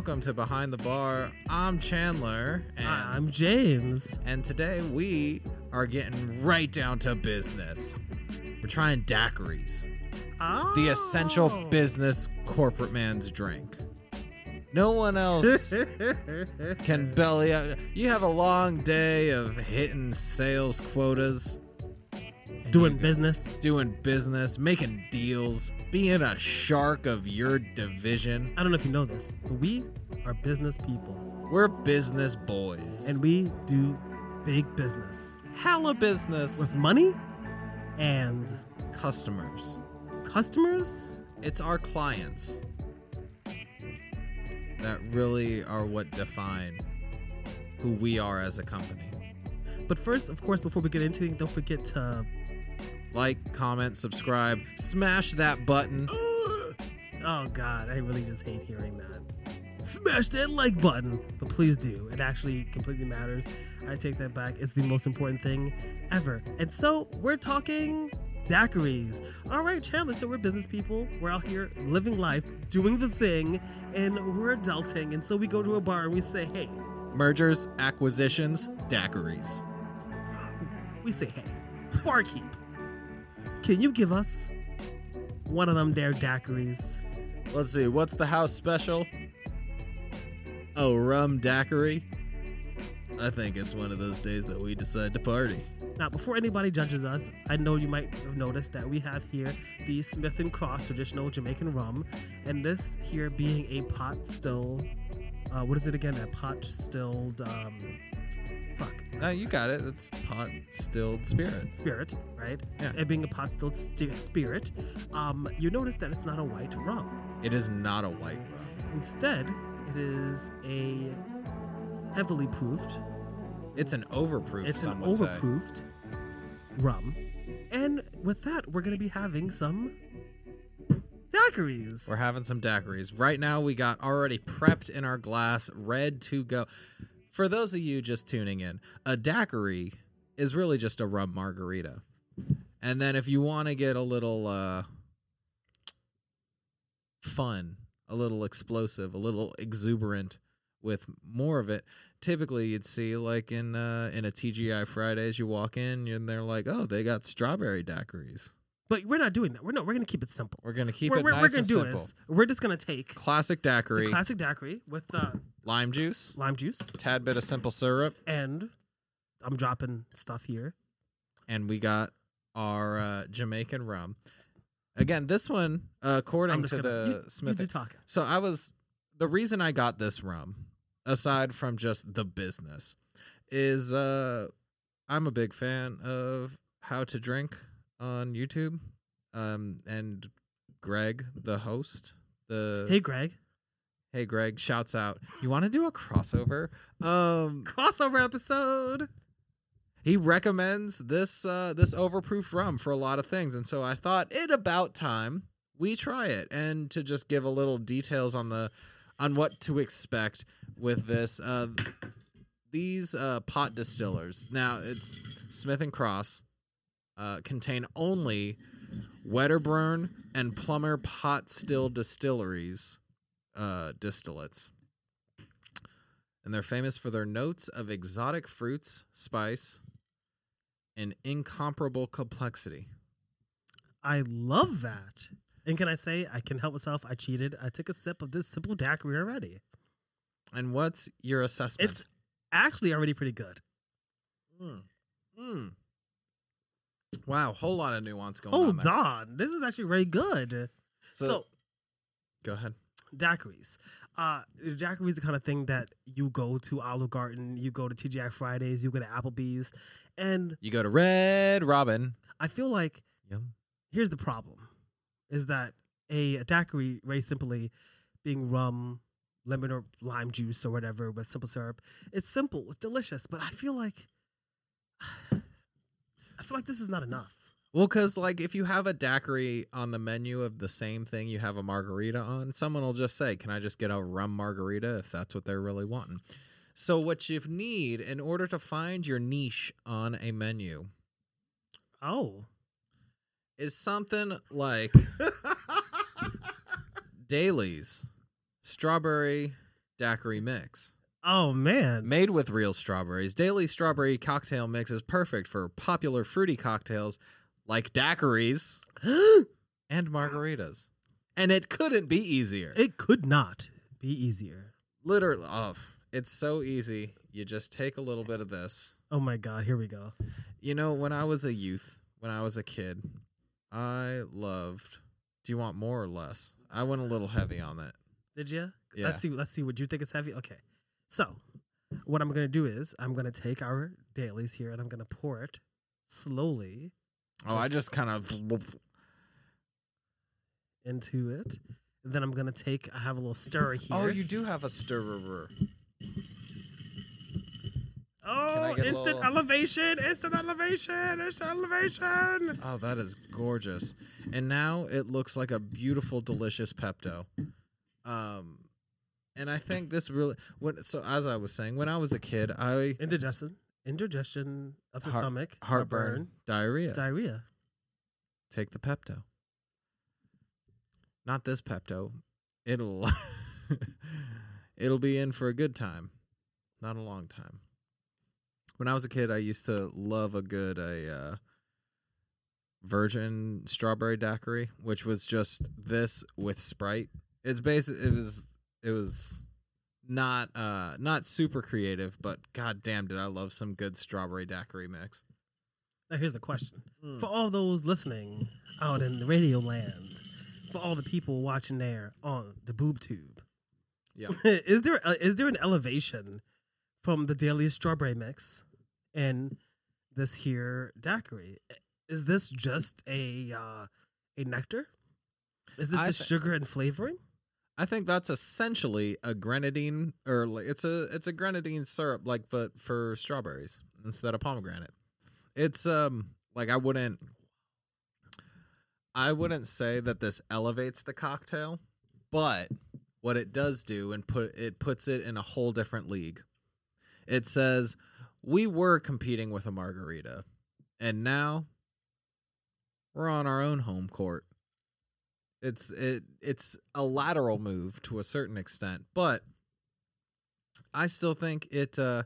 welcome to Behind the Bar. I'm Chandler, and, I'm James. and today we are getting right down to business. We're trying daiquiris, Oh. the essential oh. business corporate man's drink. No one else can belly out. You have a long day of hitting sales quotas, Doing business. doing business, making deals, being a shark of your division. I don't know if you know this, but we are business people. We're business boys. And we do big business hella business with money and customers. customers. It's our clients that really are what define who we are as a company. But first, of course, before we get into it, don't forget to. Like, comment, subscribe, smash that button. Oh, God. I really just hate hearing that. Smash that like button. But please do. It actually completely matters. I take that back. It's the most important thing ever. And so we're talking daiquiris. All right, Chandler. So we're business people. We're out here living life, doing the thing, and we're adulting. And so we go to a bar and we say, hey, Mergers, acquisitions, daiquiris. we say, hey, barkeep, can you give us one of them there daiquiris? Let's see, what's the house special? Oh, rum daiquiri? I think it's one of those days that we decide to party. Now, before anybody judges us, I know you might have noticed that we have here the Smith and Cross traditional Jamaican rum, and this here being a pot still. Uh, what is it again? A pot stilled. Um. No, you got it. It's pot stilled spirit. Spirit, right? Yeah. And being a pot stilled st- spirit, um, you notice that it's not a white rum. It is not a white rum. Instead, it is a heavily proofed It's an overproof. It's an would say. overproofed rum. And with that, we're going to be having some daiquiris. We're having some daiquiris. Right now, we got already prepped in our glass, red to go. For those of you just tuning in, a daiquiri is really just a rum margarita. And then if you want to get a little uh, fun, a little explosive, a little exuberant with more of it, typically you'd see like in uh, in a TGI Fridays, you walk in and they're like, oh, they got strawberry daiquiris. But we're not doing that. We're not. We're to keep it simple. We're gonna keep we're it we're, nice we're going and do simple. this. We're just to take Classic daiquiri, the classic daiquiri with uh, lime juice, lime juice, tad bit of simple syrup, and I'm dropping stuff here. and we got our uh, Jamaican rum. Again, this one, uh, according to gonna the you, Smith. You do talk. so I was the reason I got this rum, aside from just the business, is uh, I'm a big fan of how to drink on YouTube, um, and Greg, the host, the Hey, Greg. hey Greg, shouts out. You want to do a crossover? Um, Crossover episode. he recommends this uh this overproof rum for a lot of things and so i thought it about time we try it and to just give a little details on the on what to expect with this uh these uh pot distillers now it's smith and cross uh contain only wedderburn and plummer pot still distilleries uh distillates and they're famous for their notes of exotic fruits, spice, and incomparable complexity. I love that. And can I say, I can help myself. I cheated. I took a sip of this simple daiquiri already. And what's your assessment? It's actually already pretty good. Mm. Mm. Wow, whole lot of nuance going on. Hold there. on. This is actually very good. So, So, go ahead. daiquiris. Uh, daiquiris is the kind of thing that you go to Olive Garden, you go to TGI Fridays, you go to Applebee's, and You go to Red Robin. I feel like Yum. here's the problem: is that a, a daiquiri, very simply, being rum, lemon or lime juice or whatever with simple syrup, it's simple, it's delicious, but I feel like I feel like this is not enough. Well, because like if you have a daiquiri on the menu of the same thing you have a margarita on, someone will just say, "Can I just get a rum margarita?" If that's what they're really wanting. So what you need in order to find your niche on a menu Oh. is something like Daily's, strawberry daiquiri mix. Oh man. Made with real strawberries, Daily Strawberry Cocktail Mix is perfect for popular fruity cocktails like daiquiris and margaritas. And it couldn't be easier. it could not be easier. Literally, oh, it's so easy. You just take a little bit of this. Oh my god, here we go. You know, when I was a youth, when I was a kid, I loved. Do you want more or less? I went a little heavy on that. Did you? Yeah. Let's see. Let's see what you think is heavy. Okay. So, what I'm gonna do is I'm gonna take our Daily's here and I'm gonna pour it slowly Oh, I just kind of. into it. Then I'm gonna take. I have a little stirrer here. Oh, you do have a stirrer. Oh, instant little- elevation! Instant elevation! Instant elevation! Oh, that is gorgeous. And now it looks like a beautiful, delicious Pepto. Um, and I think this really. When, so as I was saying, when I was a kid, I Indigestion, indigestion, upset Heart- stomach, heartburn, diarrhea. diarrhea. Take the Pepto. Not this Pepto. It'll it'll be in for a good time, not a long time. When I was a kid, I used to love a good a uh, virgin strawberry daiquiri, which was just this with Sprite. It's basic. It was it was not uh not super creative, but god damn did I love some good strawberry daiquiri mix. Now here's the question: Mm. for all those listening out in the radio land, for all the people watching there on the boob tube, Yeah. is there a, is there an elevation from the daily strawberry mix and this here daiquiri? Is this just a uh, a nectar? Is this I the thi- sugar and flavoring? I think that's essentially a grenadine, or it's a it's a grenadine syrup, like but for strawberries instead of pomegranate. It's um like I wouldn't I wouldn't say that this elevates the cocktail, but what it does do and put it puts it in a whole different league. It says we were competing with a margarita, and now we're on our own home court. It's it it's a lateral move to a certain extent, but I still think it uh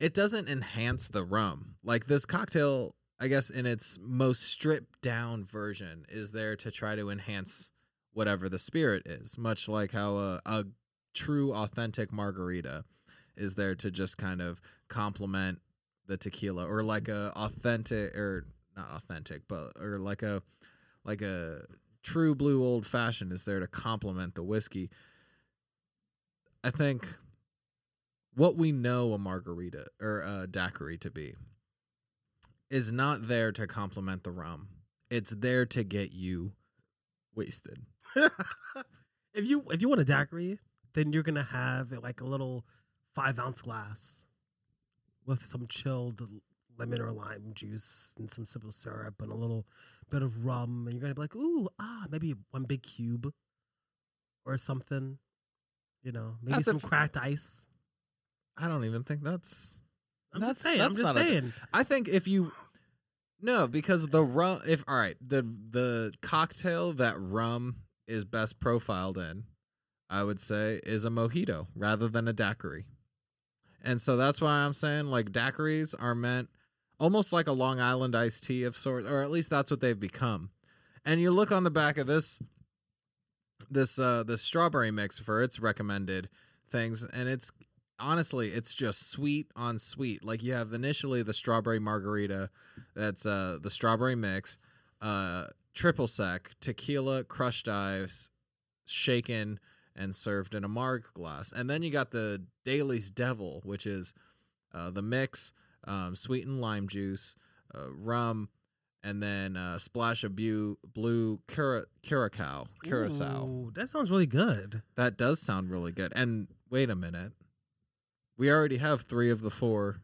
it doesn't enhance the rum. Like this cocktail, I guess in its most stripped down version is there to try to enhance whatever the spirit is, much like how a, a true authentic margarita is there to just kind of complement the tequila or like a authentic or not authentic, but or like a like a true blue old fashioned is there to complement the whiskey. I think what we know a margarita or a daiquiri to be is not there to complement the rum. It's there to get you wasted. if you if you want a daiquiri, then you're gonna have like a little five ounce glass with some chilled lemon or lime juice and some simple syrup and a little bit of rum, and you're gonna be like, ooh, ah, maybe one big cube or something. You know, maybe That's some f- cracked ice. I don't even think that's I'm That's- just saying. I'm just saying. I think if you no, because the rum if all right, the the cocktail that rum is best profiled in, I would say, is a mojito rather than a daiquiri. And so that's why I'm saying like daiquiris are meant almost like a Long Island iced tea of sorts, or at least that's what they've become. And you look on the back of this this uh this strawberry mix for its recommended things, and it's honestly it's just sweet on sweet. Like you have initially the strawberry margarita, that's uh the strawberry mix, uh triple sec, tequila, crushed ice, shaken and served in a marg glass. And then you got the Daily's Devil, which is uh, the mix, um, sweetened lime juice, uh, rum, and then a splash of bu- blue cura- curacao. Curacao. Ooh, that sounds really good. That does sound really good. And wait a minute. We already have three of the four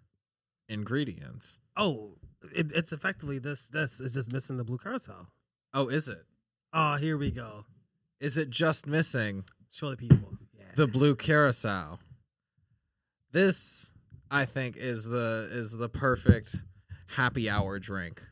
ingredients. Oh, it, it's effectively this. This is just missing the blue carousel. Oh, is it? Oh, here we go. Is it just missing Show the people. Yeah. the blue curacao? This, I think, is the is the perfect happy hour drink.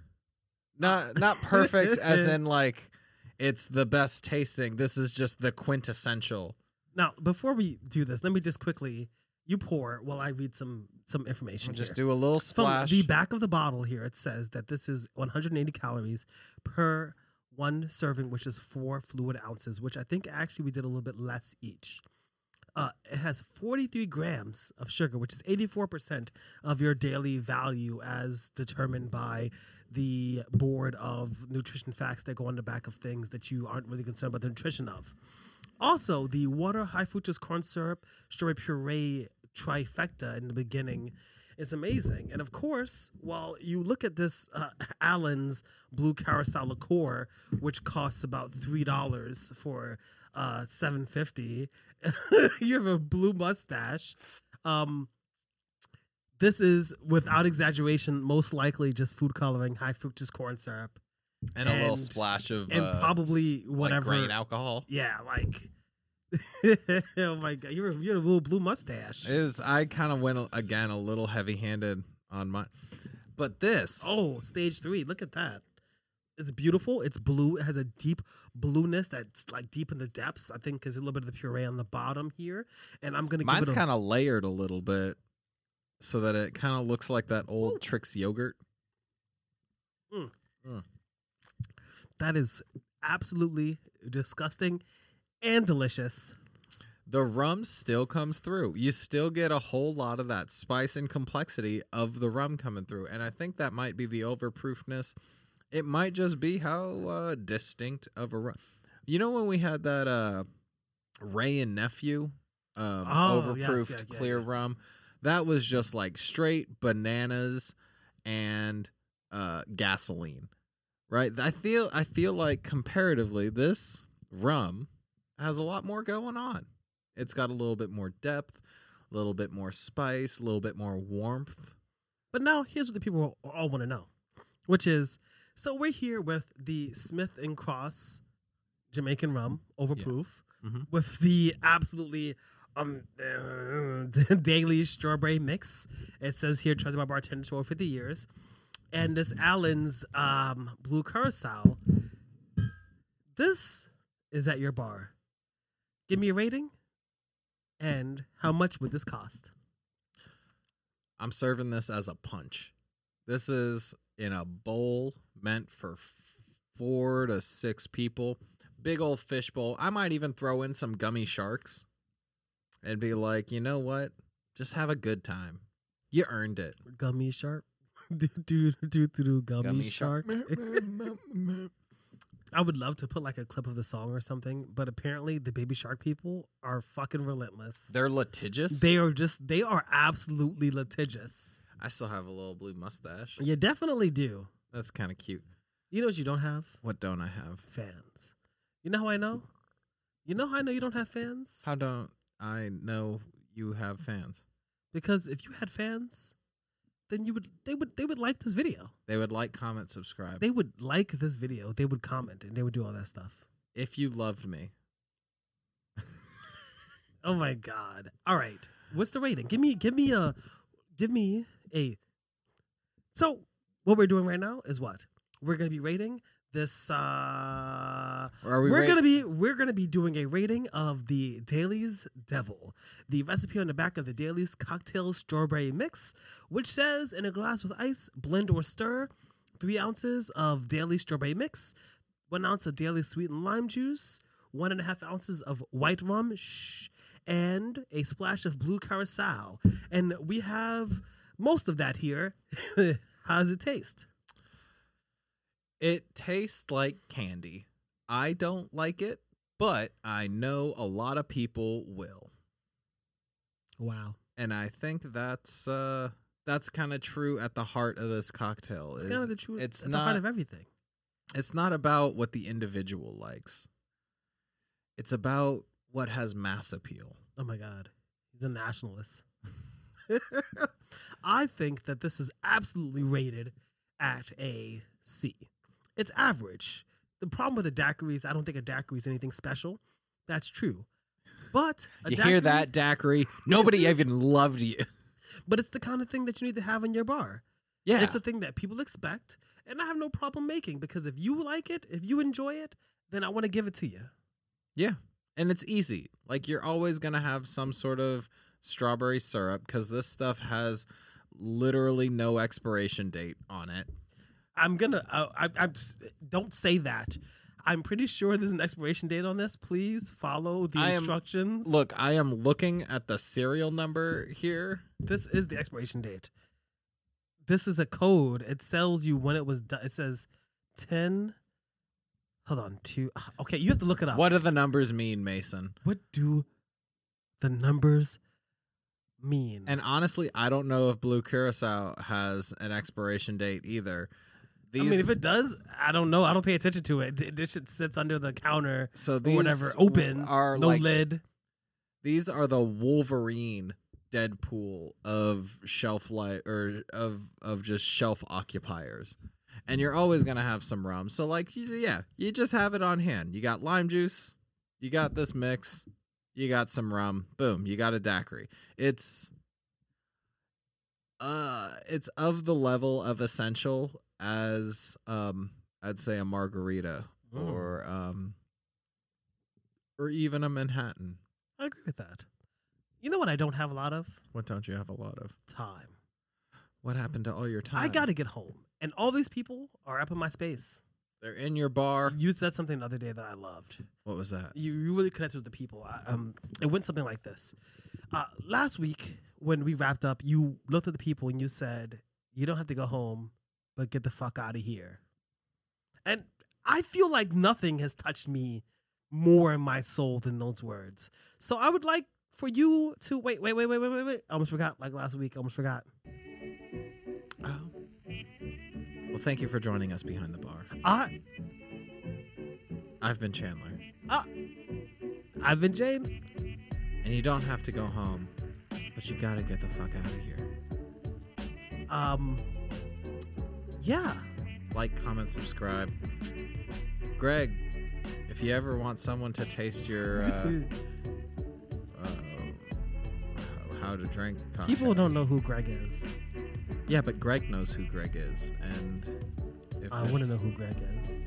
Not not perfect as in like it's the best tasting. This is just the quintessential Now, before we do this, let me just quickly you pour while I read some some information. Just here. do a little From splash. the back of the bottle here, it says that this is 180 calories per one serving, which is four fluid ounces, which I think actually we did a little bit less each. Uh, it has 43 grams of sugar, which is 84% of your daily value as determined by the board of nutrition facts that go on the back of things that you aren't really concerned about the nutrition of. Also, the water, high fructose corn syrup, strawberry puree trifecta in the beginning is amazing. And of course, while you look at this uh, Allen's Blue Curacao liqueur, which costs about three dollars for uh, seven fifty, you have a blue mustache. Um, this is without exaggeration, most likely just food coloring, high fructose corn syrup. and a little splash of and uh, probably s- like whatever- grain alcohol. Yeah, like. oh my god, you're you're a little blue mustache. Is I kind of went again a little heavy-handed on my, but this Oh, stage three. Look at that. It's beautiful. It's blue. It has a deep blueness that's like deep in the depths. I think there's a little bit of the puree on the bottom here. And I'm gonna mine's give it a, kind of layered a little bit, so that it kind of looks like that old Trix yogurt. Mm. Mm. that is absolutely disgusting and delicious. The rum still comes through. You still get a whole lot of that spice and complexity of the rum coming through, and I think that might be the overproofness. It might just be how uh, distinct of a rum. You know when we had that uh, Wray and Nephew um, Oh, overproofed yeah, yeah, clear yeah. rum, that was just like straight bananas and uh, gasoline, right? I feel I feel like comparatively this rum has a lot more going on. It's got a little bit more depth, a little bit more spice, a little bit more warmth. But now here's what the people all want to know, which is so we're here with the Smith and Cross Jamaican rum overproof Mhm. with the absolutely um uh, daily strawberry mix. It says here trusted by bartenders for over 50 years. And this Allen's um, Blue Curacao. This is at your bar. Give me a rating. And how much would this cost? I'm serving this as a punch. This is in a bowl meant for f- four to six people. Big old fishbowl. I might even throw in some gummy sharks and be like, you know what? Just have a good time. You earned it. Gummy shark. do do do do do gummy, Gummy shark. shark. I would love to put like a clip of the song or something, but apparently the baby shark people are fucking relentless. They're litigious. They are just they are absolutely litigious. I still have a little blue mustache. You definitely do. That's kind of cute. You know what you don't have? What don't I have? Fans. You know how I know? You know how I know you don't have fans? How don't I know you have fans? Because if you had fans, then you would they would they would like this video. They would like, comment, subscribe. They would like this video. They would comment and they would do all that stuff. if you loved me, Oh my god. All right. What's the rating? Give me give me a give me a So, what we're doing right now is what? We're going to be rating this uh are we? we're rate- gonna be we're gonna be doing a rating of the Daily's Devil, the recipe on the back of the Daily's cocktail strawberry mix, which says in a glass with ice, blend or stir, three ounces of Daily strawberry mix, one ounce of Daily sweetened lime juice, one and a half ounces of white rum, shh, and a splash of blue curacao, and we have most of that here. How does it taste? It tastes like candy. I don't like it, but I know a lot of people will. Wow, And I think that's uh that's kind of true at the heart of this cocktail. it's kind of the truth. it's at the heart not- of everything. it's not about what the individual likes. It's about what has mass appeal. Oh my God. He's a nationalist. I think that this is absolutely rated at a C. It's average. The problem with a daiquiri is I don't think a daiquiri is anything special. That's true. But a you daiquiri, hear that, daiquiri? Nobody even loved you. But it's the kind of thing that you need to have in your bar. Yeah. It's a thing that people expect, and I have no problem making because if you like it, if you enjoy it, then I want to give it to you. yeah. and it's easy. Like you're always gonna have some sort of strawberry syrup because this stuff has literally no expiration date on it. I'm gonna. Uh, I, I'm. Don't say that. I'm pretty sure there's an expiration date on this. Please follow the I am- instructions. Look, I am looking at the serial number here. this is the expiration date. This is a code. It tells you when it was done. It says ten. Hold on, two. Okay, you have to look it up. What do the numbers mean, Mason? What do the numbers mean? And honestly, I don't know if Blue Curacao has an expiration date either. These, I mean, if it does, I don't know. I don't pay attention to it. Th- This shit sits under the counter so or these whatever, open, are no like lid. these are the Wolverine Deadpool of shelf life or of of just shelf occupiers. And you're always gonna have some rum. So like, yeah, you just have it on hand. You got lime juice, you got this mix, you got some rum. Boom, you got a daiquiri. It's uh, it's of the level of essential as um, I'd say a margarita Mm. or um, or even a Manhattan. I agree with that. You know what I don't have a lot of? What don't you have a lot of? Time. What happened to all your time? I got to get home. And all these people are up in my space. They're in your bar. You said something the other day that I loved. What was that? You, you really connected with the people. I, um, it went something like this. Uh, last week, when we wrapped up, you looked at the people and you said, You don't have to go home, but get the fuck out of here. And I feel like nothing has touched me more in my soul than those words. So I would like for you to wait, wait, wait, wait, wait, wait, wait. I almost forgot. Like last week, I almost forgot. Well, thank you for joining us behind the bar. I, I've been Chandler, I've been James. and you don't have to go home, but you gotta get the fuck out of here. Um, yeah. Like, comment, subscribe. Greg, if you ever want someone to taste your uh, uh, how to drink. People don't know who Greg is. Yeah, but Greg knows who Greg is, and if I want to know who Greg is.